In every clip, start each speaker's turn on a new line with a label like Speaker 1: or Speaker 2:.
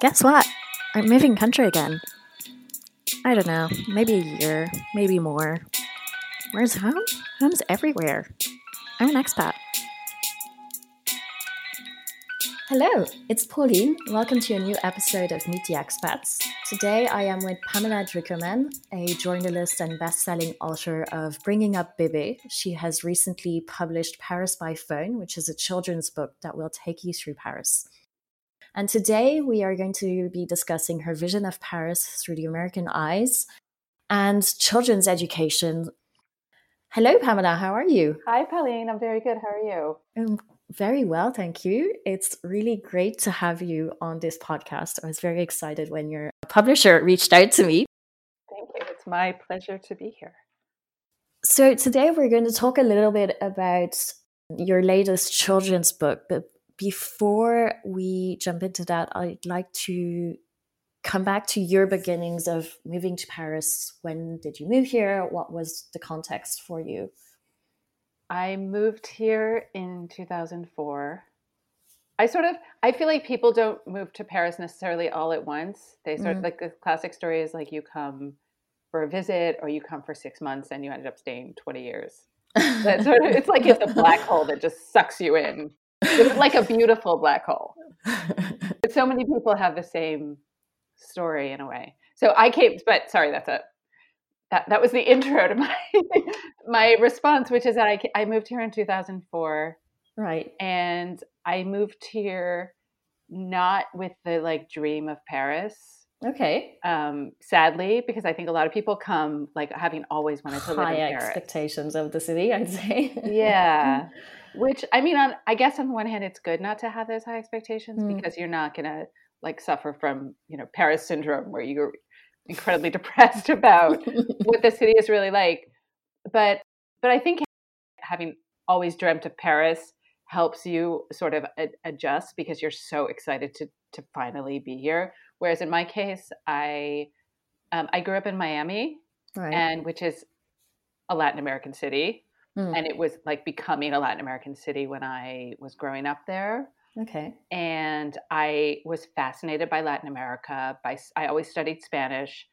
Speaker 1: Guess what? I'm moving country again. I don't know, maybe a year, maybe more. Where's home? Home's everywhere. I'm an expat. Hello, it's Pauline. Welcome to a new episode of Meet the Expats. Today I am with Pamela Druckerman, a journalist and best-selling author of Bringing Up Bebe. She has recently published Paris by Phone, which is a children's book that will take you through Paris. And today we are going to be discussing her vision of Paris through the American eyes and children's education. Hello, Pamela. How are you?
Speaker 2: Hi, Pauline. I'm very good. How are you?
Speaker 1: Um, very well, thank you. It's really great to have you on this podcast. I was very excited when your publisher reached out to me.
Speaker 2: Thank you. It's my pleasure to be here.
Speaker 1: So, today we're going to talk a little bit about your latest children's book, but before we jump into that, I'd like to come back to your beginnings of moving to Paris. When did you move here? What was the context for you?
Speaker 2: I moved here in 2004. I sort of I feel like people don't move to Paris necessarily all at once. They sort mm. of like the classic story is like you come for a visit or you come for 6 months and you ended up staying 20 years. That sort of, it's like it's a black hole that just sucks you in it's like a beautiful black hole. But so many people have the same story in a way. So I came, but sorry, that's a that that was the intro to my my response, which is that I I moved here in 2004,
Speaker 1: right?
Speaker 2: And I moved here not with the like dream of Paris.
Speaker 1: Okay.
Speaker 2: Um, sadly, because I think a lot of people come like having always wanted to
Speaker 1: High
Speaker 2: live
Speaker 1: in expectations of the city, I'd say.
Speaker 2: yeah. Which I mean, on I guess on the one hand, it's good not to have those high expectations mm. because you're not gonna like suffer from you know Paris syndrome where you're incredibly depressed about what the city is really like. But but I think having always dreamt of Paris helps you sort of adjust because you're so excited to to finally be here. Whereas in my case, I um, I grew up in Miami, right. and which is a Latin American city. Mm. And it was like becoming a Latin American city when I was growing up there.
Speaker 1: Okay.
Speaker 2: And I was fascinated by Latin America. By I always studied Spanish.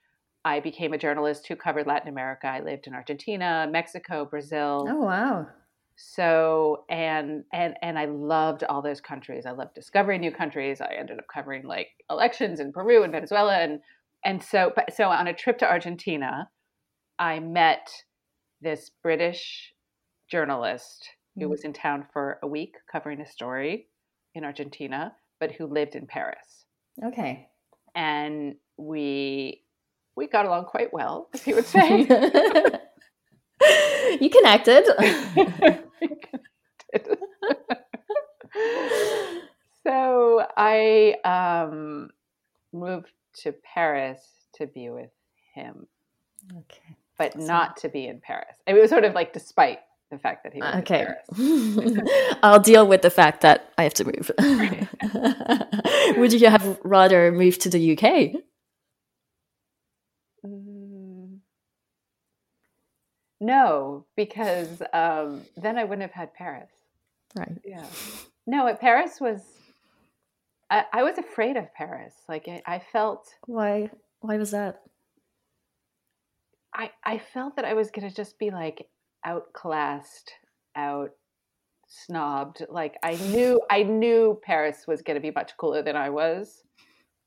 Speaker 2: I became a journalist who covered Latin America. I lived in Argentina, Mexico, Brazil.
Speaker 1: Oh wow.
Speaker 2: So and and and I loved all those countries. I loved discovering new countries. I ended up covering like elections in Peru and Venezuela and and so but so on a trip to Argentina, I met this British journalist who mm-hmm. was in town for a week covering a story in Argentina, but who lived in Paris.
Speaker 1: Okay.
Speaker 2: And we we got along quite well, as he would say.
Speaker 1: you connected.
Speaker 2: so I um, moved to Paris to be with him.
Speaker 1: Okay.
Speaker 2: But so. not to be in Paris. It was sort of like despite the fact that he was okay.
Speaker 1: I'll deal with the fact that I have to move. Would you have rather moved to the UK?
Speaker 2: Mm, no, because um, then I wouldn't have had Paris.
Speaker 1: Right.
Speaker 2: Yeah. No, Paris was. I, I was afraid of Paris. Like I, I felt.
Speaker 1: Why? Why was that?
Speaker 2: I I felt that I was going to just be like outclassed, out snobbed. Like I knew I knew Paris was going to be much cooler than I was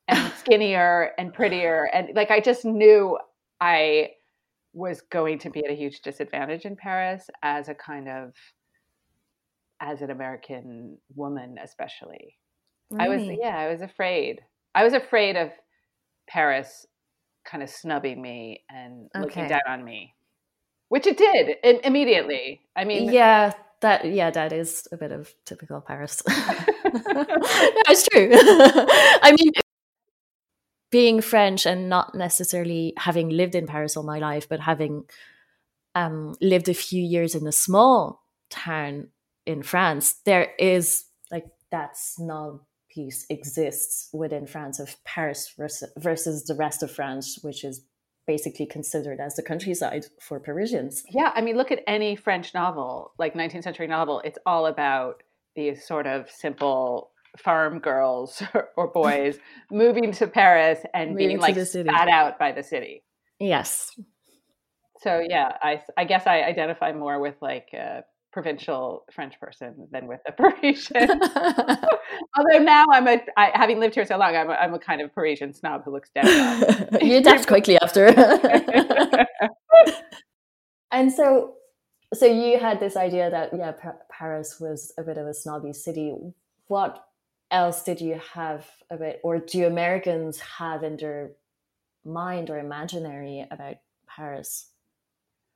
Speaker 2: and skinnier and prettier and like I just knew I was going to be at a huge disadvantage in Paris as a kind of as an American woman especially. I was yeah, I was afraid. I was afraid of Paris kind of snubbing me and okay. looking down on me which it did immediately. I mean,
Speaker 1: yeah, that yeah, that is a bit of typical Paris. no, it's true. I mean, being French and not necessarily having lived in Paris all my life, but having um, lived a few years in a small town in France, there is like that snob piece exists within France of Paris versus, versus the rest of France, which is basically considered as the countryside for Parisians.
Speaker 2: Yeah, I mean, look at any French novel, like 19th century novel. It's all about these sort of simple farm girls or boys moving to Paris and
Speaker 1: Moving
Speaker 2: being like spat out by the city.
Speaker 1: Yes.
Speaker 2: So yeah, I I guess I identify more with like a provincial French person than with a Parisian. Although now I'm a I, having lived here so long, I'm a, I'm a kind of Parisian snob who looks down.
Speaker 1: you adapt quickly after. and so, so you had this idea that yeah, Pa- Paris was a bit of a snobby city. What else did you have a bit, or do Americans have in their mind or imaginary about Paris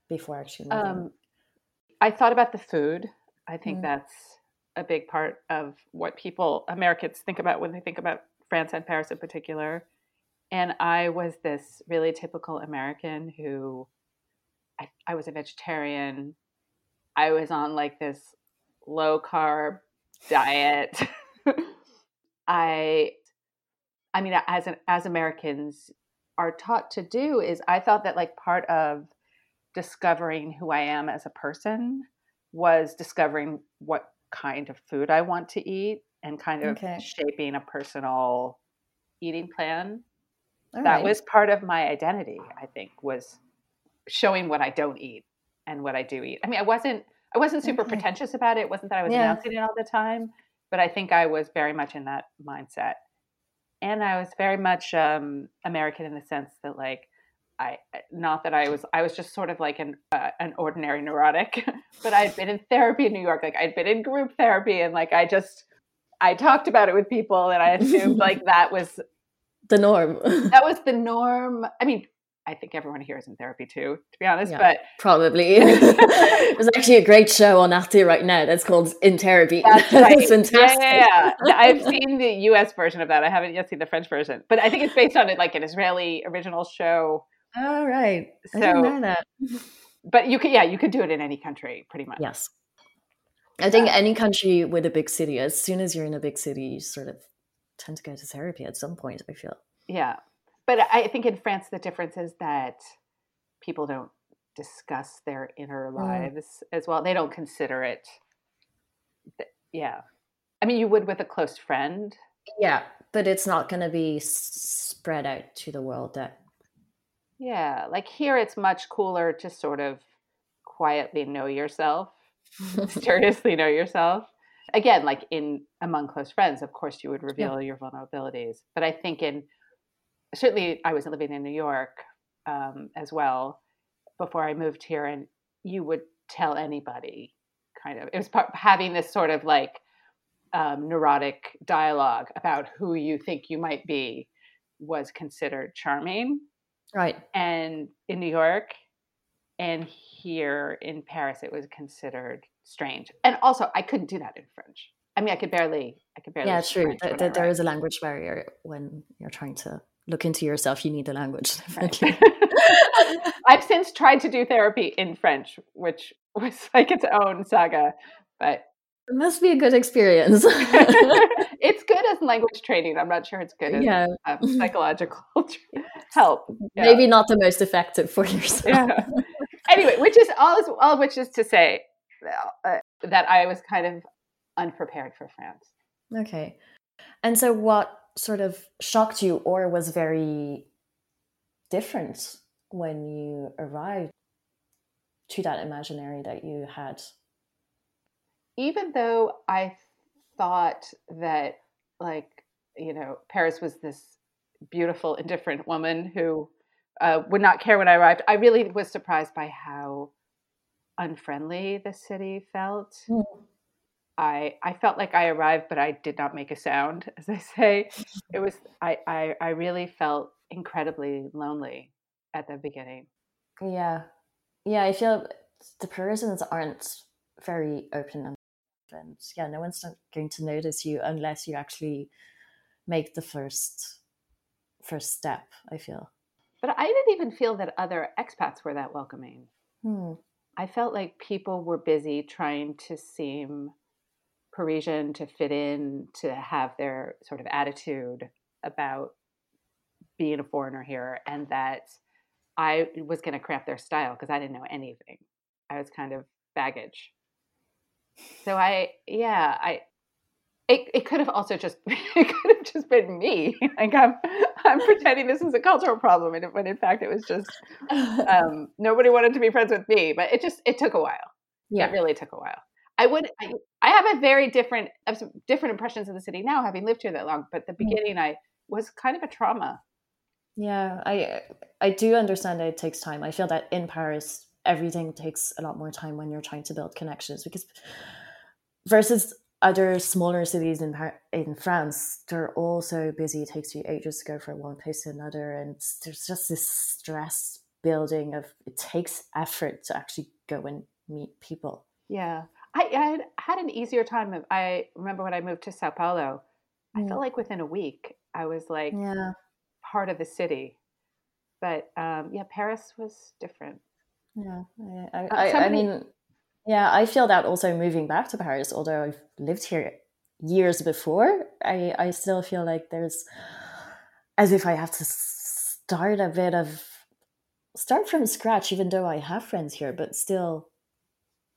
Speaker 1: before actually moving?
Speaker 2: Um, I thought about the food. I think
Speaker 1: Mm.
Speaker 2: that's a big part of what people, Americans, think about when they think about France and Paris in particular. And I was this really typical American who I, I was a vegetarian. I was on like this low carb diet. I, I mean, as an, as Americans are taught to do, is I thought that like part of discovering who I am as a person was discovering what kind of food I want to eat and kind of
Speaker 1: Okay.
Speaker 2: shaping a personal eating plan.
Speaker 1: All
Speaker 2: that
Speaker 1: right.
Speaker 2: was part of my identity, I think, was showing what I don't eat and what I do eat. I mean, I wasn't I wasn't super
Speaker 1: Okay.
Speaker 2: pretentious about it. It wasn't that I was
Speaker 1: Yeah.
Speaker 2: announcing it all the time, but I think I was very much in that mindset. And I was very much um, American in the sense that, like, I not that I was I was just sort of like an uh, an ordinary neurotic, but I'd been in therapy in New York. Like I'd been in group therapy, and like I just I talked about it with people, and I assumed like that was
Speaker 1: the norm.
Speaker 2: that was the norm. I mean, I think everyone here is in therapy too, to be honest.
Speaker 1: Yeah.
Speaker 2: But
Speaker 1: Probably. There's actually a great show on Arte right now that's called In Therapy.
Speaker 2: that's right.
Speaker 1: it's fantastic.
Speaker 2: Yeah, yeah, yeah. I've seen the U.S. version of that. I haven't yet seen the French version, but I think it's based on it like an Israeli original show.
Speaker 1: All right. I
Speaker 2: So-
Speaker 1: didn't know that.
Speaker 2: But you could, yeah, you could do it in any country, pretty much.
Speaker 1: Yes. I think any country with a big city, as soon as you're in a big city, you sort of tend to go to therapy at some point, I feel.
Speaker 2: Yeah. But I think in France, the difference is that people don't discuss their inner
Speaker 1: Mm.
Speaker 2: lives as well. They don't consider it. th- Yeah. I mean, you would with a close friend.
Speaker 1: Yeah. But it's not going to be spread out to the world that.
Speaker 2: Yeah. Like here, it's much cooler to sort of quietly know yourself, mysteriously know yourself. Again, like in among close friends, of course, you would reveal your vulnerabilities. But I think in certainly, I was living in New York um, as well before I moved here, and you would tell anybody. Kind of, it was part, having this sort of like um, neurotic dialogue about who you think you might be was considered charming
Speaker 1: right.
Speaker 2: and in New York and here in Paris it was considered strange. And also I couldn't do that in French. I mean I could barely I could barely
Speaker 1: Yeah, true.
Speaker 2: French
Speaker 1: Th-
Speaker 2: when
Speaker 1: th-
Speaker 2: I
Speaker 1: there is a language barrier when you're trying to look into yourself. You need the language.
Speaker 2: Right. I've since tried to do therapy in French, which was like its own saga, but
Speaker 1: It must be a good experience.
Speaker 2: it's good as language training. I'm not sure it's good as
Speaker 1: yeah.
Speaker 2: um, psychological help. Yeah.
Speaker 1: Maybe not the most effective for yourself.
Speaker 2: yeah. Anyway, which is all, is all of which is to say uh, that I was kind of unprepared for France.
Speaker 1: Okay. And so, what sort of shocked you or was very different when you arrived to that imaginary that you had?
Speaker 2: Even though I thought that, like, you know, Paris was this beautiful, indifferent woman who uh, would not care when I arrived, I really was surprised by how unfriendly the city felt.
Speaker 1: Mm.
Speaker 2: I I felt like I arrived, but I did not make a sound, as I say. It was I I, I really felt incredibly lonely at the beginning.
Speaker 1: Yeah. Yeah, I feel the Parisians aren't very open and and yeah, no one's not going to notice you unless you actually make the first first step, I feel.
Speaker 2: But I didn't even feel that other expats were that welcoming.
Speaker 1: Hmm.
Speaker 2: I felt like people were busy trying to seem Parisian, to fit in, to have their sort of attitude about being a foreigner here, and that I was going to cramp their style because I didn't know anything. I was kind of baggage. So I, yeah, I, it, it could have also just it could have just been me. Like I'm I'm pretending this is a cultural problem, and when in fact it was just um, nobody wanted to be friends with me. But it just it took a while. Yeah, it really took a while. I would I, I have a very different different impressions of the city now, having lived here that long. But the mm. beginning, I was kind of a trauma.
Speaker 1: Yeah, I I do understand that it takes time. I feel that in Paris, everything takes a lot more time when you're trying to build connections because versus other smaller cities in in France, they're all so busy. It takes you ages to go from one place to another, and there's just this stress building of it takes effort to actually go and meet people.
Speaker 2: Yeah, I, I had, an easier time. Of, I remember when I moved to Sao Paulo, I felt like within a week I was like yeah. part of the city. But um, yeah, Paris was different.
Speaker 1: Yeah, I, I, uh, I, I mean, yeah, I feel that also moving back to Paris, although I've lived here years before, I, I still feel like there's as if I have to start a bit of start from scratch, even though I have friends here, but still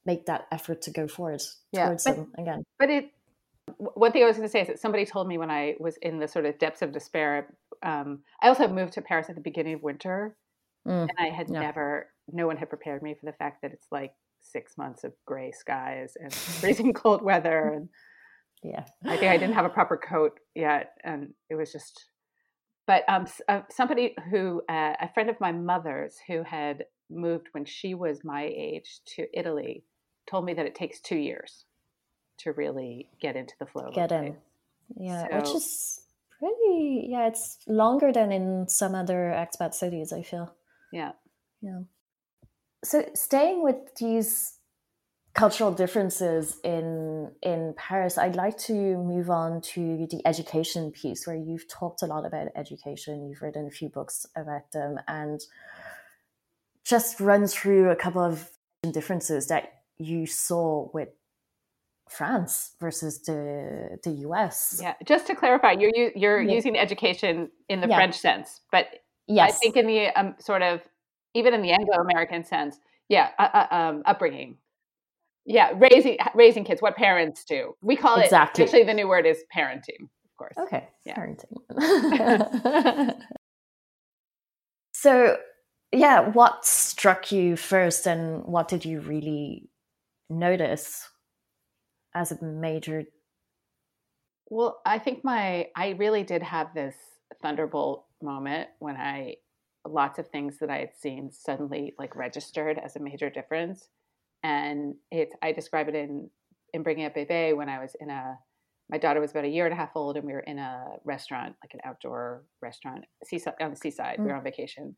Speaker 1: make that effort to go forward yeah, towards but, them again.
Speaker 2: But it one thing I was going to say is that somebody told me when I was in the sort of depths of despair. Um, I also moved to Paris at the beginning of winter, mm, and I had yeah. never, no one had prepared me for the fact that it's like six months of gray skies and freezing cold weather and
Speaker 1: yeah.
Speaker 2: I think i didn't have a proper coat yet and it was just but um, uh, somebody who uh, a friend of my mother's who had moved when she was my age to italy told me that it takes two years to really get into the flow
Speaker 1: get in. yeah so, which is pretty yeah it's longer than in some other expat cities i feel.
Speaker 2: Yeah.
Speaker 1: Yeah so staying with these cultural differences in in Paris, I'd like to move on to the education piece, where you've talked a lot about education. You've written a few books about them, and just run through a couple of differences that you saw with France versus the the US.
Speaker 2: Yeah, just to clarify, you're you're yeah. using education in the yeah. French sense, but yes. I think in the um, sort of even in the Anglo-American sense. Yeah, uh, uh, um, upbringing. Yeah, raising raising kids. What parents do. We call exactly. it. Actually, the new word is parenting. Of course.
Speaker 1: Okay. Yeah. Parenting. so, yeah, what struck you first, and what did you really notice as a major?
Speaker 2: Well, I think my I really did have this thunderbolt moment when I lots of things that I had seen suddenly like registered as a major difference. And it, I describe it in in bringing up Bebe when I was in a, my daughter was about a year and a half old, and we were in a restaurant, like an outdoor restaurant, seaside on the seaside. Mm. We were on vacation,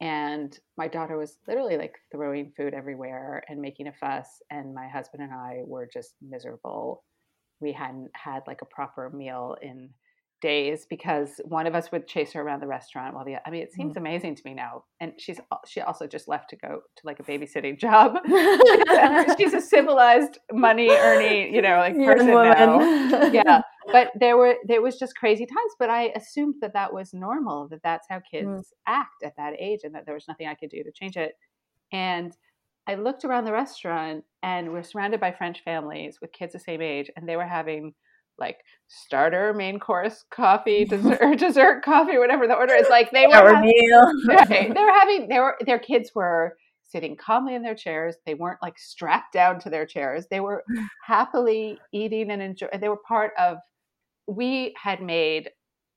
Speaker 2: and my daughter was literally like throwing food everywhere and making a fuss, and my husband and I were just miserable. We hadn't had like a proper meal in days because one of us would chase her around the restaurant while the I mean it seems mm. amazing to me now and she's she also just left to go to like a babysitting job she's a civilized money earning you know like person now yeah but there were there was just crazy times but I assumed that that was normal that that's how mm. kids mm. act at that age and that there was nothing I could do to change it and I looked around the restaurant and we're surrounded by French families with kids the same age and they were having like starter, main course, coffee, dessert, dessert, coffee, whatever the order is. Like they were having, right, they were having they were their kids were sitting calmly in their chairs. They weren't like strapped down to their chairs. They were happily eating and enjoy. They were part of. We had made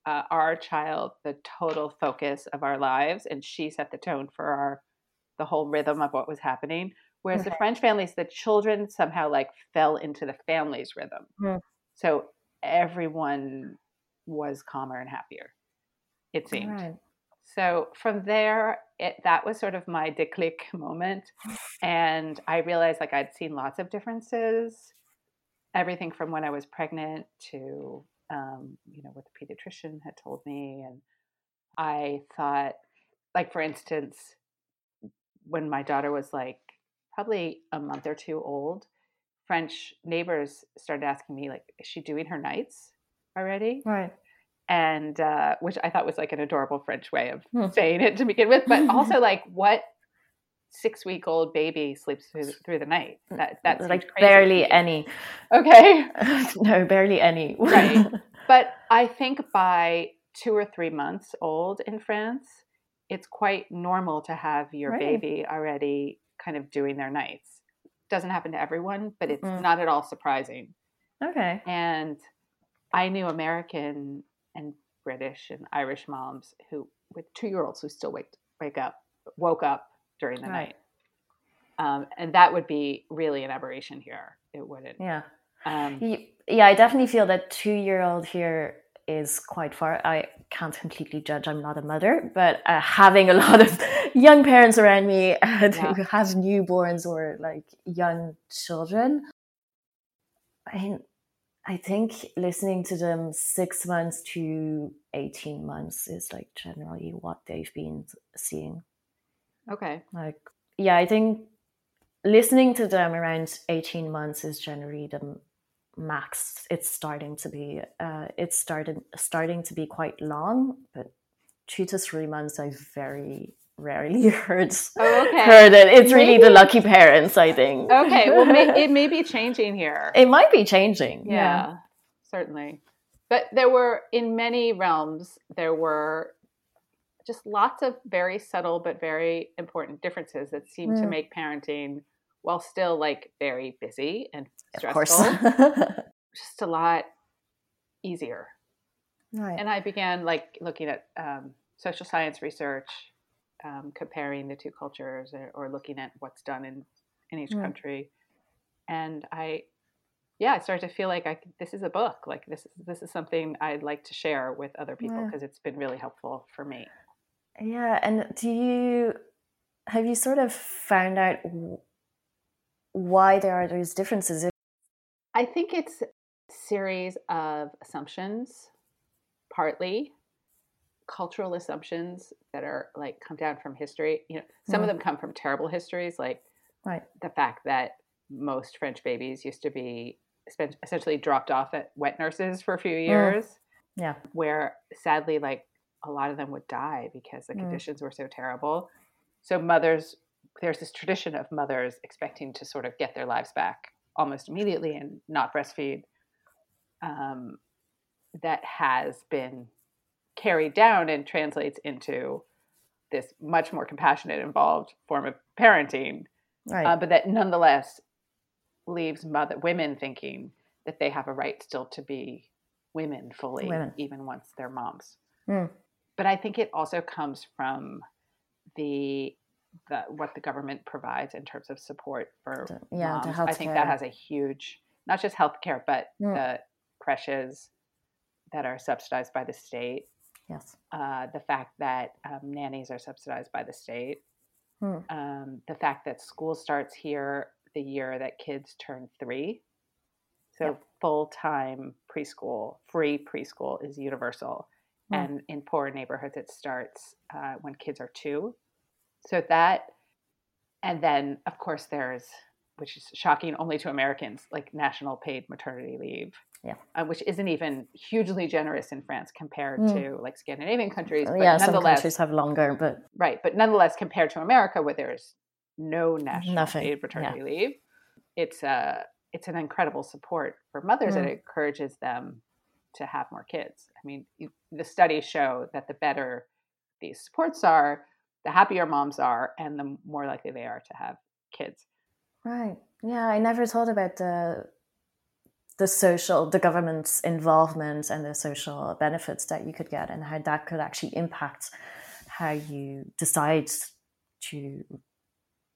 Speaker 2: uh, our child the total focus of our lives, and she set the tone for our the whole rhythm of what was happening. Whereas okay. the French families, the children somehow like fell into the family's rhythm. Mm. So everyone was calmer and happier, it seemed. Right. So from there, it, that was sort of my declic moment. And I realized like I'd seen lots of differences, everything from when I was pregnant to, um, you know, what the pediatrician had told me. And I thought, like, for instance, when my daughter was like probably a month or two old, French neighbors started asking me, like, is she doing her nights already?
Speaker 1: Right.
Speaker 2: And uh, which I thought was like an adorable French way of hmm. saying it to begin with, but also like what six week old baby sleeps through, through the night. That that's
Speaker 1: like barely any.
Speaker 2: Okay.
Speaker 1: no, barely any.
Speaker 2: right. But I think by two or three months old in France, it's quite normal to have your right. baby already kind of doing their nights. Doesn't happen to everyone, but it's mm. not at all surprising.
Speaker 1: Okay.
Speaker 2: And I knew American and British and Irish moms who with two year olds who still wake wake up woke up during the right. night. Um, and that would be really an aberration here. It wouldn't.
Speaker 1: Yeah. Um, yeah, I definitely feel that two year old here is quite far. I can't completely judge. I'm not a mother, but uh, having a lot of young parents around me uh, yeah. who have newborns or like young children, I mean, I think listening to them six months to 18 months is like generally what they've been seeing.
Speaker 2: Okay.
Speaker 1: Like, yeah, I think listening to them around 18 months is generally the max it's starting to be uh, it's started starting to be quite long but two to three months i very rarely heard oh, okay. heard it it's maybe. really the lucky parents i think
Speaker 2: okay well may, it may be changing here
Speaker 1: it might be changing
Speaker 2: yeah, yeah certainly but there were in many realms there were just lots of very subtle but very important differences that seem mm. to make parenting while still like very busy and stressful just a lot easier right. and i began like looking at um, social science research um, comparing the two cultures or, or, looking at what's done in, in each mm. country and i yeah i started to feel like i this is a book like this is this is something i'd like to share with other people because yeah. it's been really helpful for me
Speaker 1: yeah and do you have you sort of found out why there are those differences?
Speaker 2: I think it's a series of assumptions, partly cultural assumptions that are like come down from history. You know, some mm. of them come from terrible histories, like
Speaker 1: right.
Speaker 2: the fact that most French babies used to be essentially dropped off at wet nurses for a few mm. years. Mm.
Speaker 1: Yeah,
Speaker 2: where sadly, like a lot of them would die because the mm. conditions were so terrible. So mothers there's this tradition of mothers expecting to sort of get their lives back almost immediately and not breastfeed um, that has been carried down and translates into this much more compassionate involved form of parenting right. uh, but that nonetheless leaves mother women thinking that they have a right still to be women fully women. even once they're moms mm. but i think it also comes from the the, what the government provides in terms of support for yeah, moms. I think that has a huge, not just healthcare, but mm. the creches that are subsidized by the state.
Speaker 1: Yes.
Speaker 2: Uh, the fact that um, nannies are subsidized by the state. Mm. Um, the fact that school starts here the year that kids turn three. So full time preschool, free preschool is universal. Mm. And in poor neighborhoods, it starts uh, when kids are two. So that, and then of course there's, which is shocking only to Americans, like national paid maternity leave.
Speaker 1: Yeah.
Speaker 2: Uh, which isn't even hugely generous in France compared mm. to like Scandinavian countries.
Speaker 1: But yeah, some countries have longer, but
Speaker 2: right. But nonetheless, compared to America, where there's no national Nothing. paid maternity yeah. leave, it's a uh, it's an incredible support for mothers, mm. and it encourages them to have more kids. I mean, you, the studies show that the better these supports are, the happier moms are and the more likely they are to have kids.
Speaker 1: Right. Yeah, I never thought about the the social the government's involvement and the social benefits that you could get and how that could actually impact how you decide to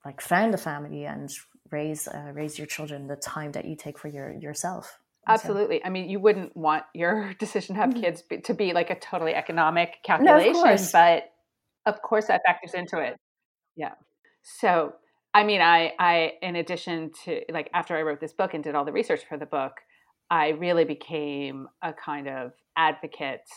Speaker 1: like found a family and raise uh, raise your children the time that you take for your yourself
Speaker 2: absolutely so. i mean you wouldn't want your decision to have mm-hmm. kids to be like a totally economic calculation no, but of course, that factors into it. Yeah. So, I mean, I, I, in addition to like after I wrote this book and did all the research for the book, I really became a kind of advocate.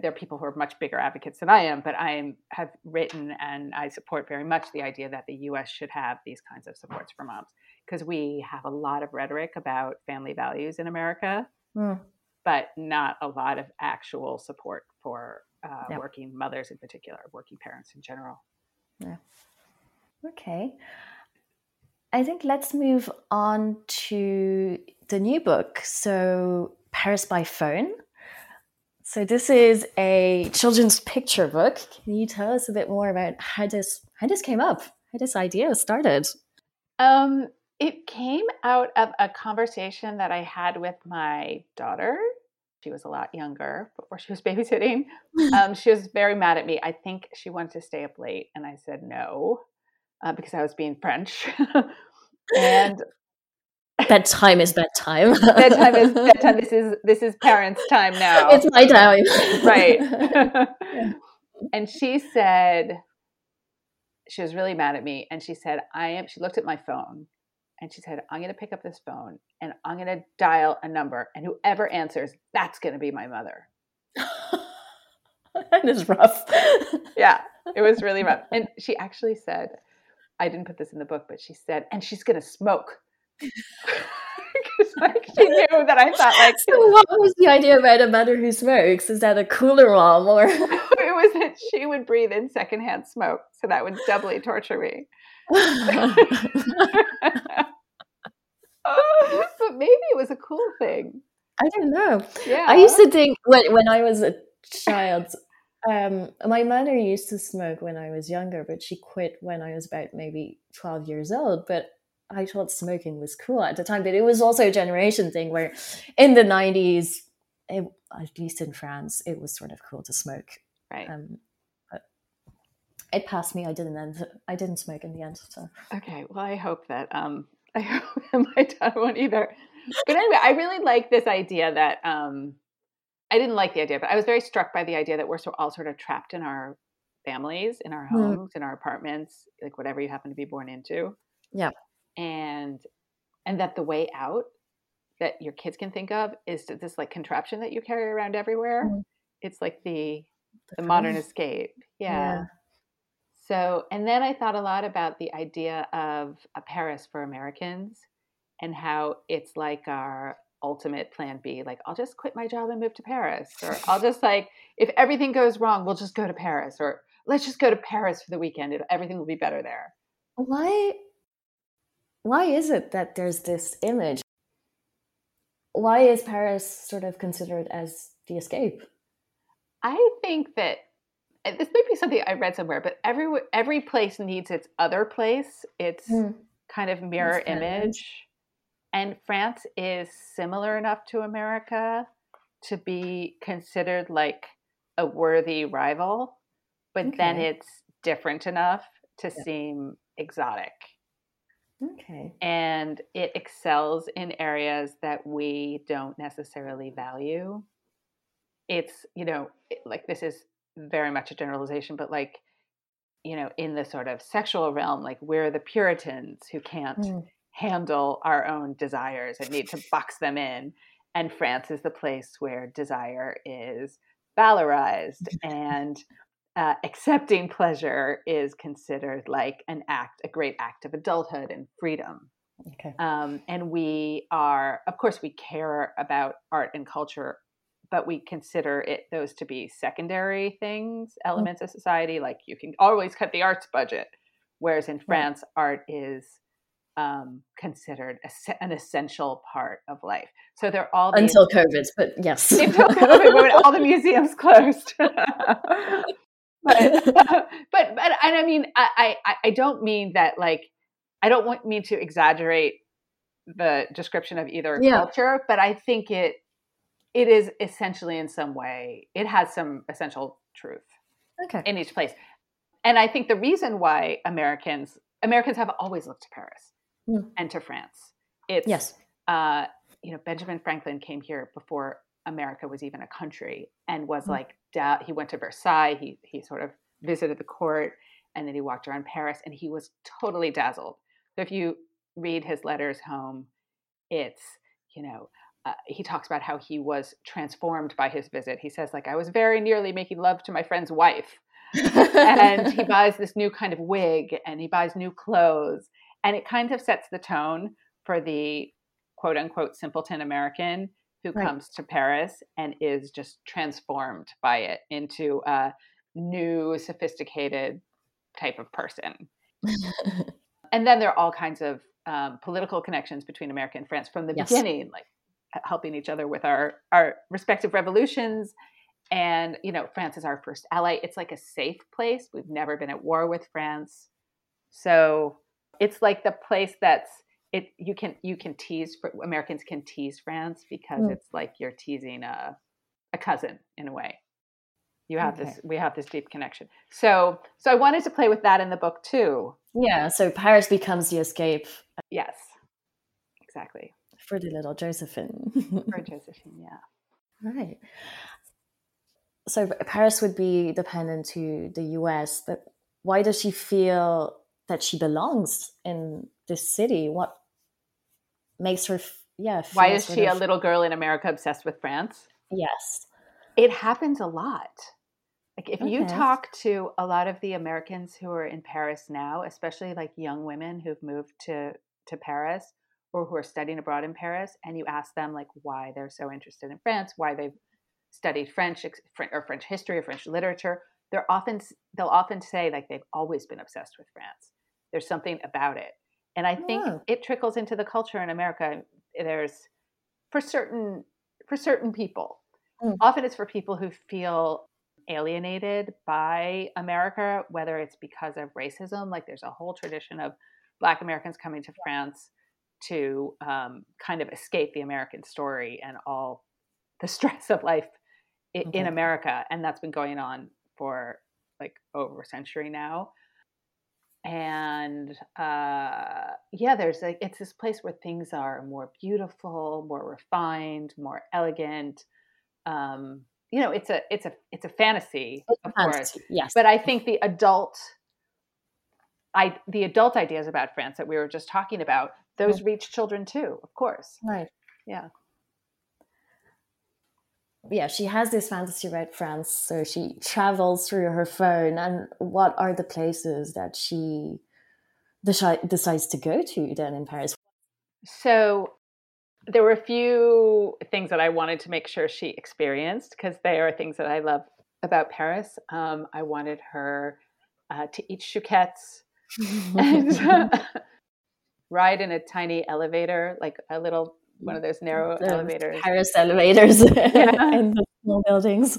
Speaker 2: There are people who are much bigger advocates than I am, but I have written and I support very much the idea that the U.S. should have these kinds of supports for moms because we have a lot of rhetoric about family values in America, mm. but not a lot of actual support for uh, yep. working mothers in particular, working parents in general.
Speaker 1: Yeah. Okay. I think let's move on to the new book. So, Paris by Phone. So, this is a children's picture book. Can you tell us a bit more about how this how this came up, how this idea started?
Speaker 2: Um, it came out of a conversation that I had with my daughter. She was a lot younger before she was babysitting. Um, she was very mad at me. I think she wanted to stay up late, and I said no uh, because I was being French. and
Speaker 1: bedtime is bedtime.
Speaker 2: bedtime is bedtime. This is this is parents' time now.
Speaker 1: It's my time,
Speaker 2: right? and she said she was really mad at me, and she said, "I am." She looked at my phone, and she said, I'm going to pick up this phone and I'm going to dial a number, and whoever answers, that's going to be my mother.
Speaker 1: that is rough.
Speaker 2: yeah, it was really rough. And she actually said, I didn't put this in the book, but she said, and she's going to smoke. like she knew that I thought like.
Speaker 1: So what was the idea about a mother who smokes? Is that a cooler mom or?
Speaker 2: it was that she would breathe in secondhand smoke, so that would doubly torture me. But maybe it was a cool thing.
Speaker 1: I don't know. Yeah. I used to think when when I was a child, um, my mother used to smoke when I was younger, but she quit when I was about maybe twelve years old. But I thought smoking was cool at the time. But it was also a generation thing where, in the nineties, at least in France, it was sort of cool to smoke.
Speaker 2: Right. Um,
Speaker 1: but it passed me. I didn't end. I didn't smoke in the end. So
Speaker 2: okay. Well, I hope that um, I hope my dad won't either. But anyway, I really like this idea that um, I didn't like the idea, but I was very struck by the idea that we're so all sort of trapped in our families, in our homes, mm. in our apartments, like whatever you happen to be born into.
Speaker 1: Yeah.
Speaker 2: And and that the way out that your kids can think of is this like contraption that you carry around everywhere. Mm. It's like the the, the modern escape. Yeah. yeah. So, and then I thought a lot about the idea of a Paris for Americans and how it's like our ultimate plan B. Like, I'll just quit my job and move to Paris. Or I'll just like, if everything goes wrong, we'll just go to Paris. Or let's just go to Paris for the weekend. It, everything will be better there.
Speaker 1: Why? Why is it that there's this image? Why is Paris sort of considered as the escape?
Speaker 2: I think that this might be something I read somewhere, but every every place needs its other place, its mm. kind of mirror image. And France is similar enough to America to be considered like a worthy rival, but okay. then it's different enough to yeah. seem exotic.
Speaker 1: Okay.
Speaker 2: And it excels in areas that we don't necessarily value. It's, you know, like this is very much a generalization, but like, you know, in the sort of sexual realm, like we're the Puritans who can't mm. handle our own desires and need to box them in. And France is the place where desire is valorized and uh, accepting pleasure is considered like an act, a great act of adulthood and freedom.
Speaker 1: Okay.
Speaker 2: Um, and we are, of course, we care about art and culture but we consider it those to be secondary things, mm. elements mm-hmm. of society. Like you can always cut the arts budget, whereas in France, right. art is um, considered a, an essential part of life. So they're all
Speaker 1: these, until COVID, but yes,
Speaker 2: until COVID, when all the museums closed. but, but but and I mean I, I I don't mean that like I don't want me to exaggerate the description of either yeah. culture, but I think it it is essentially in some way it has some essential truth
Speaker 1: okay.
Speaker 2: in each place and i think the reason why americans americans have always looked to paris mm. and to france it's
Speaker 1: yes
Speaker 2: uh, you know benjamin franklin came here before america was even a country and was mm. like da- he went to versailles he, he sort of visited the court and then he walked around paris and he was totally dazzled so if you read his letters home it's you know uh, he talks about how he was transformed by his visit. He says, like, I was very nearly making love to my friend's wife. and he buys this new kind of wig and he buys new clothes. And it kind of sets the tone for the quote unquote simpleton American who right. comes to Paris and is just transformed by it into a new, sophisticated type of person. and then there are all kinds of um, political connections between America and France from the yes. beginning, like helping each other with our our respective revolutions. And you know, France is our first ally. It's like a safe place. We've never been at war with France, so it's like the place that's it. You can you can tease Americans can tease France because mm. it's like you're teasing a a cousin in a way you have okay. this we have this deep connection so so i wanted to play with that in the book too
Speaker 1: yeah so paris becomes the escape
Speaker 2: yes exactly
Speaker 1: for the little josephine.
Speaker 2: For josephine yeah.
Speaker 1: Right. So paris would be dependent to the us but why does she feel that she belongs in this city? What makes her yeah
Speaker 2: why is she of... a little girl in america obsessed with france?
Speaker 1: Yes.
Speaker 2: It happens a lot. Like if okay. you talk to a lot of the Americans who are in Paris now, especially like young women who've moved to to Paris or who are studying abroad in Paris, and you ask them like why they're so interested in France, why they've studied French or French history or French literature, they're often they'll often say like they've always been obsessed with France. There's something about it, and I think oh. it trickles into the culture in America. There's for certain for certain people. Mm. Often it's for people who feel alienated by America, whether it's because of racism, like there's a whole tradition of Black Americans coming to France to um, kind of escape the American story and all the stress of life in, mm-hmm. in America. And that's been going on for like over a century now. And uh, yeah, there's like, it's this place where things are more beautiful, more refined, more elegant. Um, you know it's a it's a it's a fantasy it's of a course
Speaker 1: yes
Speaker 2: but i think the adult i the adult ideas about france that we were just talking about those mm-hmm. reach children too of course.
Speaker 1: Right.
Speaker 2: Yeah.
Speaker 1: Yeah she has this fantasy about france so she travels through her phone and what are the places that she decides to go to then in paris?
Speaker 2: So there were a few things that I wanted to make sure she experienced because they are things that I love about Paris. Um, I wanted her uh, to eat chouquettes. And ride in a tiny elevator, like a little one of those narrow the elevators.
Speaker 1: Paris elevators yeah. in the small buildings.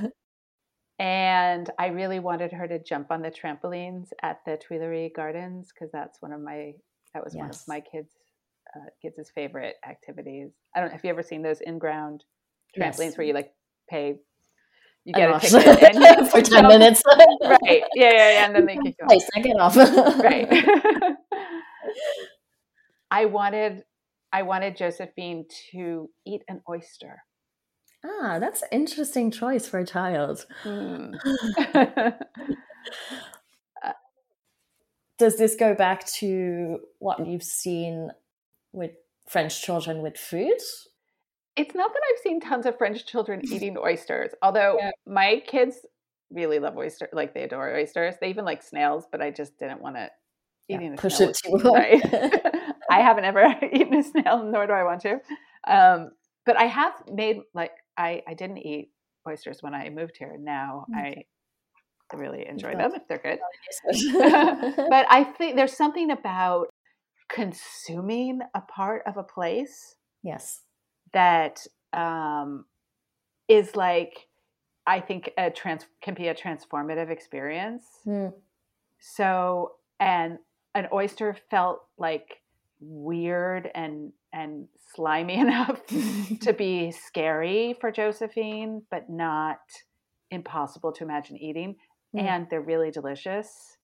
Speaker 2: and I really wanted her to jump on the trampolines at the Tuileries Gardens because that's one of my that was yes. one of my kids' uh, kids' favorite activities. I don't know if you ever seen those in ground trampolines yes. where you like pay you get a ticket and
Speaker 1: for 10 minutes.
Speaker 2: right. Yeah, yeah, yeah. And then they kick you off.
Speaker 1: I get off.
Speaker 2: right. I wanted I wanted Josephine to eat an oyster.
Speaker 1: Ah, that's an interesting choice for a child. Mm. Does this go back to what you've seen with French children with food.
Speaker 2: It's not that I've seen tons of French children eating oysters, although yeah. my kids really love oysters, like they adore oysters. They even like snails, but I just didn't want to yeah,
Speaker 1: push it too
Speaker 2: right. I haven't ever eaten a snail, nor do I want to. Um, but I have made like I I didn't eat oysters when I moved here. Now mm-hmm. I really enjoy them if they're good. but I think there's something about consuming a part of a place
Speaker 1: yes
Speaker 2: that um, is like i think a trans can be a transformative experience mm. so and an oyster felt like weird and and slimy enough to be scary for josephine but not impossible to imagine eating. Mm. and they're really delicious.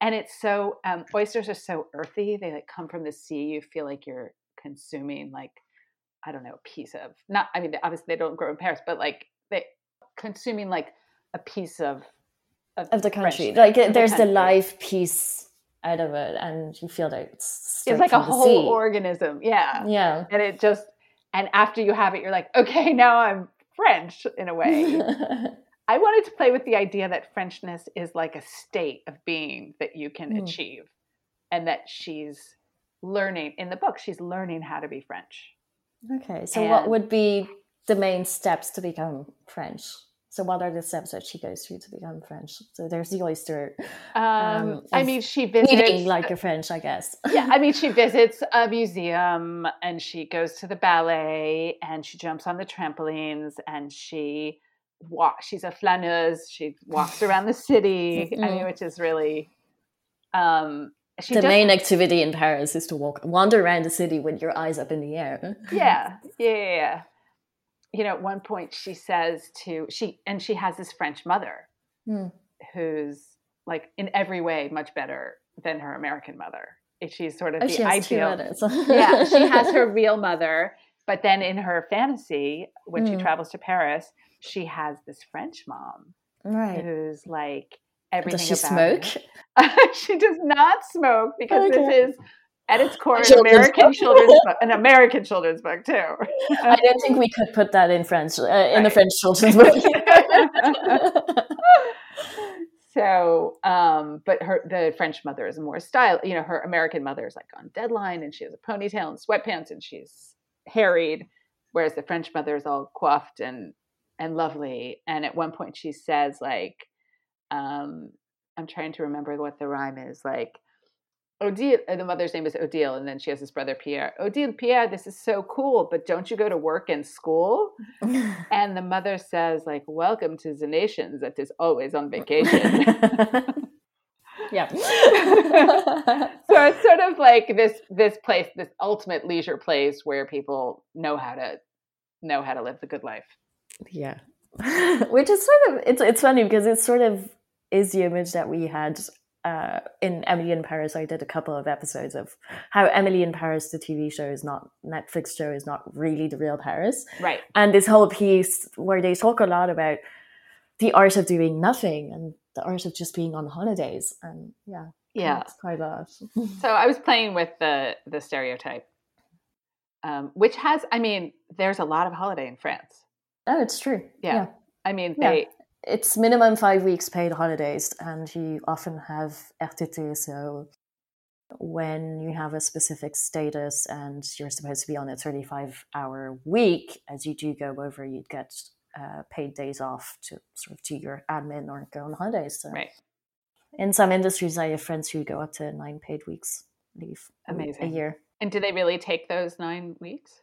Speaker 2: And it's so um, oysters are so earthy. They like come from the sea. You feel like you're consuming like i don't know a piece of not i mean obviously they don't grow in paris but like they consuming like a piece of
Speaker 1: of, of the country. Like there's the, the, live piece out of it and you feel that it's
Speaker 2: it's like a whole sea. organism yeah
Speaker 1: yeah
Speaker 2: and it just and after you have it you're like okay now i'm french in a way I wanted to play with the idea that Frenchness is like a state of being that you can mm. achieve, and that she's learning in the book, she's learning how to be French.
Speaker 1: Okay, so and, what would be the main steps to become French? So what are the steps that she goes through to become French? So there's the oyster.
Speaker 2: Um, um, I mean, she visits
Speaker 1: like a French, I guess.
Speaker 2: yeah, I mean, she visits a museum and she goes to the ballet and she jumps on the trampolines and she walks. She's a flaneuse. She walks around the city. mm-hmm. I mean, which is really. Um,
Speaker 1: the just, main activity in Paris is to walk, wander around the city with your eyes up in the air.
Speaker 2: yeah, yeah, yeah you know, at one point she says to she and she has this French mother mm. who's like in every way much better than her American mother. She's sort of oh, the ideal. yeah, she has her real mother, but then in her fantasy, when mm. she hmm. travels to Paris, she has this French mom,
Speaker 1: right?
Speaker 2: Who's like everything.
Speaker 1: Does she smoke?
Speaker 2: she does not smoke because okay. this is at its core an American children's book, an American children's book too.
Speaker 1: I don't think we could put that in French uh, in right. the French children's book.
Speaker 2: so, um, but her the French mother is more style. You know, her American mother is like on deadline, and she has a ponytail and sweatpants, and she's harried, whereas the French mother is all coiffed and and lovely. And at one point, she says like, um, "I'm trying to remember what the rhyme is like." Odile, uh, the mother's name is Odile, and then she has this brother Pierre. Odile, Pierre, this is so cool, but don't you go to work and school? and the mother says, like, welcome to the nations that is always on vacation.
Speaker 1: yeah.
Speaker 2: so it's sort of like this this place, this ultimate leisure place where people know how to know how to live the good life.
Speaker 1: Yeah. Which is sort of it's it's funny because it sort of is the image that we had uh, in Emily in Paris, I did a couple of episodes of how Emily in Paris, the TV show, is not Netflix show, is not really the real Paris.
Speaker 2: Right.
Speaker 1: And this whole piece where they talk a lot about the art of doing nothing and the art of just being on holidays. And yeah,
Speaker 2: yeah,
Speaker 1: it's quite a lot.
Speaker 2: so I was playing with the the stereotype, um, which has, I mean, there's a lot of holiday in France.
Speaker 1: Oh, it's true.
Speaker 2: Yeah. yeah. I mean, they. Yeah
Speaker 1: it's minimum five weeks paid holidays, and you often have RTT. So when you have a specific status and you're supposed to be on a 35 hour week, as you do go over, you'd get uh, paid days off to sort of do your admin or go on holidays. So
Speaker 2: right.
Speaker 1: In some industries, I have friends who go up to nine paid weeks leave
Speaker 2: Amazing.
Speaker 1: a year.
Speaker 2: And do they really take those nine weeks?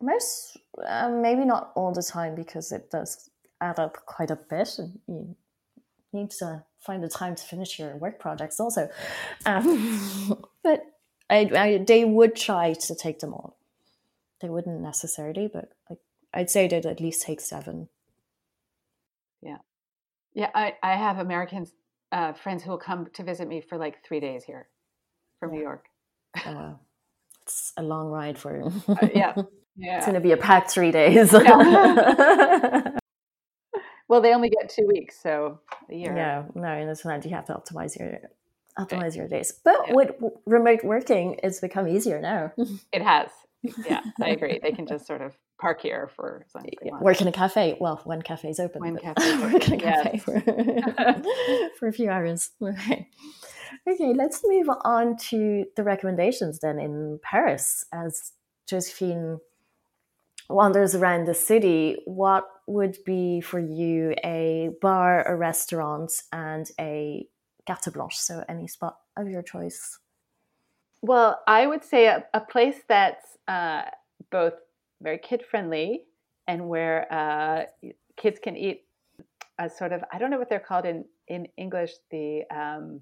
Speaker 1: Most, uh, maybe not all the time because it does add up quite a bit and you need to find the time to finish your work projects also. Um, but I, I, they would try to take them all. They wouldn't necessarily but like i'd say they'd at least take seven.
Speaker 2: Yeah. Yeah i, I have americans uh, friends who will come to visit me for like three days here from new york.
Speaker 1: Oh, wow. it's a long ride for
Speaker 2: uh, yeah. yeah
Speaker 1: it's going to be a packed three days.
Speaker 2: Yeah. Well, they only get two weeks, so a year.
Speaker 1: Yeah, no, and it's not. You have to optimize your optimize your days. But yeah. with remote working, it's become easier now.
Speaker 2: it has. Yeah, I agree. They can just sort of park here for as long as they want.
Speaker 1: Work in a cafe. Well, when cafe's open.
Speaker 2: When cafe's
Speaker 1: open. work in a cafe yes. for, for a few hours. Okay. Okay, let's move on to the recommendations then in Paris. As Josephine wanders around the city, what would be for you a bar, a restaurant, and a carte blanche? So any spot of your choice.
Speaker 2: Well, I would say a, a place that's uh, both very kid friendly and where uh, kids can eat a sort of I don't know what they're called in in English the um,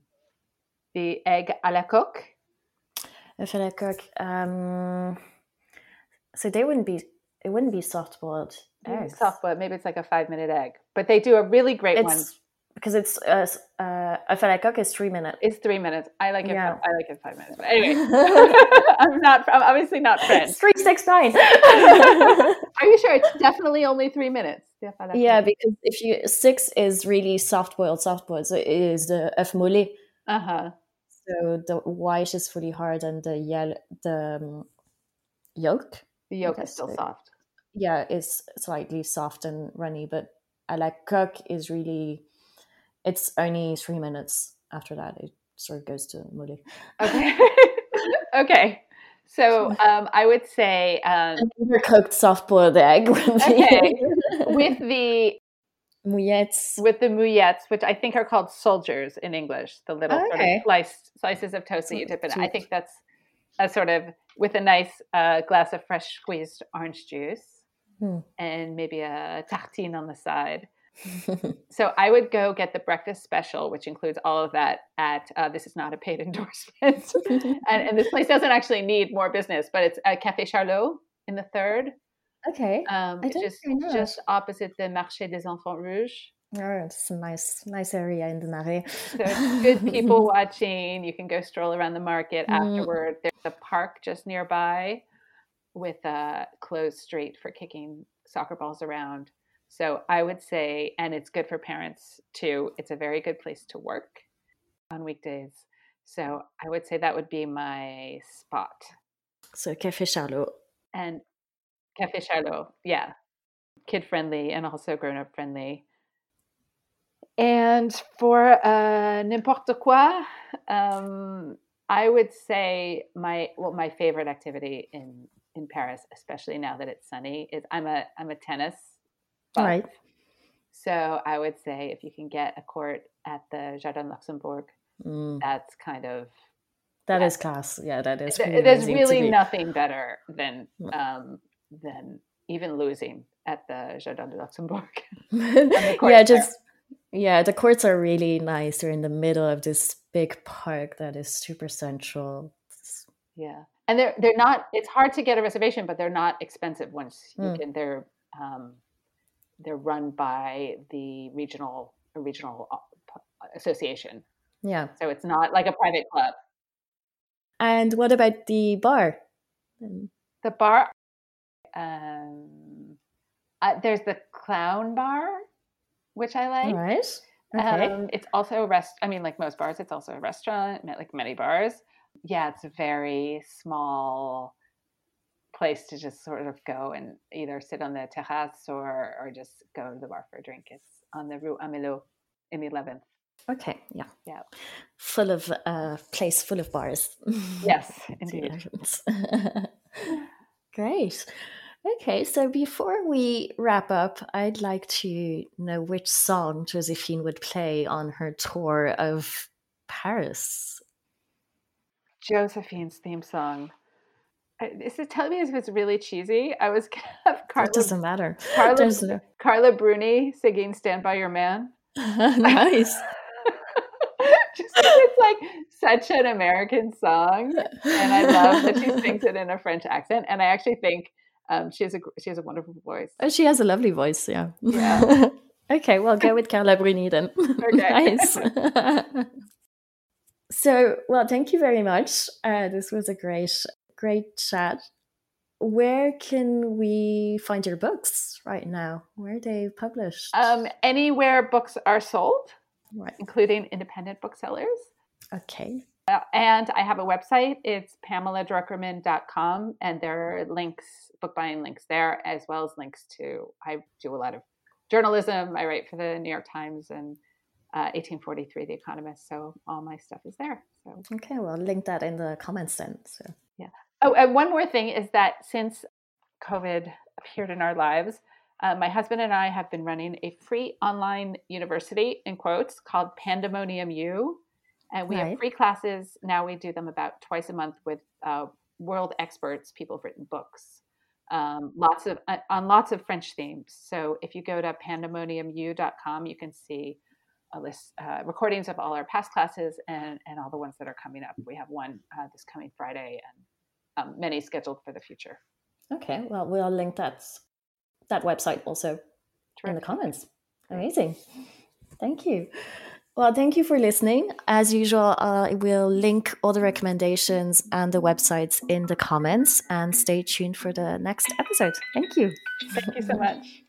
Speaker 2: the egg à la coque.
Speaker 1: Egg à la coque. Um, so they wouldn't be it wouldn't be soft boiled eggs.
Speaker 2: Soft boiled, maybe it's like a five minute egg, but they do a really great
Speaker 1: it's,
Speaker 2: one
Speaker 1: because it's uh, uh, I feel like is three minutes.
Speaker 2: It's three minutes. I like it. Yeah. I like it five minutes. But anyway, I'm not. I'm obviously not French.
Speaker 1: It's three six nine.
Speaker 2: Are you sure? It's definitely only three minutes.
Speaker 1: Yeah, because if you six is really soft boiled, soft boiled. So it is the œuf molle.
Speaker 2: Uh huh.
Speaker 1: So the white is fully hard, and the yellow, the um, yolk.
Speaker 2: The yolk is still soft
Speaker 1: yeah, is slightly soft and runny, but I like cook is really it's only three minutes after that it sort of goes to molle.
Speaker 2: Okay. okay. So um, I would say um,
Speaker 1: cooked soft boiled egg.
Speaker 2: okay. with the
Speaker 1: Mouillettes.
Speaker 2: With the mouillettes, which I think are called soldiers in English, the little sort of sliced slices of toast that you dip in. I think that's a sort of with a nice uh, glass of fresh squeezed orange juice
Speaker 1: Hmm.
Speaker 2: and maybe a tartine on the side. So I would go get the breakfast special, which includes all of that. At uh, this is not a paid endorsement, and, and this place doesn't actually need more business, but it's at Café Charlot in the third,
Speaker 1: okay.
Speaker 2: um,
Speaker 1: I
Speaker 2: just just opposite the Marché des Enfants Rouges.
Speaker 1: Oh, it's a nice, nice area in the Marais.
Speaker 2: So good people watching. You can go stroll around the market
Speaker 1: Mm.
Speaker 2: afterward. There's a park just nearby with a closed street for kicking soccer balls around. So I would say, and it's good for parents too. It's a very good place to work on weekdays. So I would say that would be my spot.
Speaker 1: So Café Charlot.
Speaker 2: And Café Charlot, yeah, kid friendly and also grown up friendly. And for uh, n'importe quoi, um, I would say my well, my favorite activity in in Paris, especially now that it's sunny, is I'm a I'm a tennis. buff.
Speaker 1: Right.
Speaker 2: So I would say if you can get a court at the Jardin Luxembourg,
Speaker 1: Mm,
Speaker 2: that's kind of
Speaker 1: that
Speaker 2: Yeah.
Speaker 1: is class. Yeah, that is. really
Speaker 2: there's really nothing better than um, than even losing at the Jardin de Luxembourg.
Speaker 1: yeah,
Speaker 2: courts there.
Speaker 1: just yeah, the courts are really nice. They're in the middle of this big park that is super central. It's-
Speaker 2: Yeah, and they're they're not. It's hard to get a reservation, but they're not expensive once you
Speaker 1: Mm.
Speaker 2: can. They're um, they're run by the regional regional uh, association,
Speaker 1: Yeah.
Speaker 2: so it's not like a private club.
Speaker 1: And what about the bar? Mm,
Speaker 2: The bar, um, uh, there's the clown bar, which I like.
Speaker 1: All right. Okay.
Speaker 2: Um, it's also a rest. I mean, like most bars, it's also a restaurant. Like many bars, yeah, it's a very small place to just sort of go and either sit on the terrace or or just go to the bar for a drink. It's on the Rue Amelot in the 11th.
Speaker 1: okay. Yeah.
Speaker 2: Yeah.
Speaker 1: Full of uh place full of bars.
Speaker 2: Yes, indeed.
Speaker 1: Great. Okay, so before we wrap up, I'd like to know which song Josephine would play on her tour of Paris.
Speaker 2: Josephine's theme song. This is telling me if it's really cheesy. I was have
Speaker 1: It
Speaker 2: Carla,
Speaker 1: doesn't matter.
Speaker 2: Carla, Carla Bruni singing "Stand by Your Man."
Speaker 1: nice.
Speaker 2: Just it's like such an American song, and I love that she sings it in a French accent. And I actually think um, she has a she has a wonderful voice.
Speaker 1: Oh, she has a lovely voice, yeah.
Speaker 2: Yeah.
Speaker 1: okay, well, go with Carla Bruni then.
Speaker 2: Okay.
Speaker 1: nice. So, well, thank you very much. Uh, this was a great, great chat. Where can we find your books right now? Where are they published?
Speaker 2: Um, anywhere books are sold,
Speaker 1: right.
Speaker 2: including independent booksellers.
Speaker 1: Okay.
Speaker 2: Uh, and I have a website. It's pameladruckerman.com, and there are links, book buying links there, as well as links to. I do a lot of journalism. I write for the New York Times and uh, 1843, The Economist. So all my stuff is there. So
Speaker 1: Okay. Well, link that in the comments then. So. Yeah.
Speaker 2: Oh, and one more thing is that since COVID appeared in our lives, uh, my husband and I have been running a free online university, in quotes, called Pandemonium U. And we
Speaker 1: Right.
Speaker 2: have free classes. Now we do them about twice a month with uh, world experts, people who've written books, um, lots of uh, on lots of French themes. So if you go to pandemoniumu.com, you can see list, uh, recordings of all our past classes and, and all the ones that are coming up. We have one uh, this coming Friday and um, many scheduled for the future.
Speaker 1: Okay. Well, we'll link that that website also in the comments. Amazing. Thank you. Well, thank you for listening. As usual, I will link all the recommendations and the websites in the comments and stay tuned for the next episode. Thank you.
Speaker 2: Thank you so much.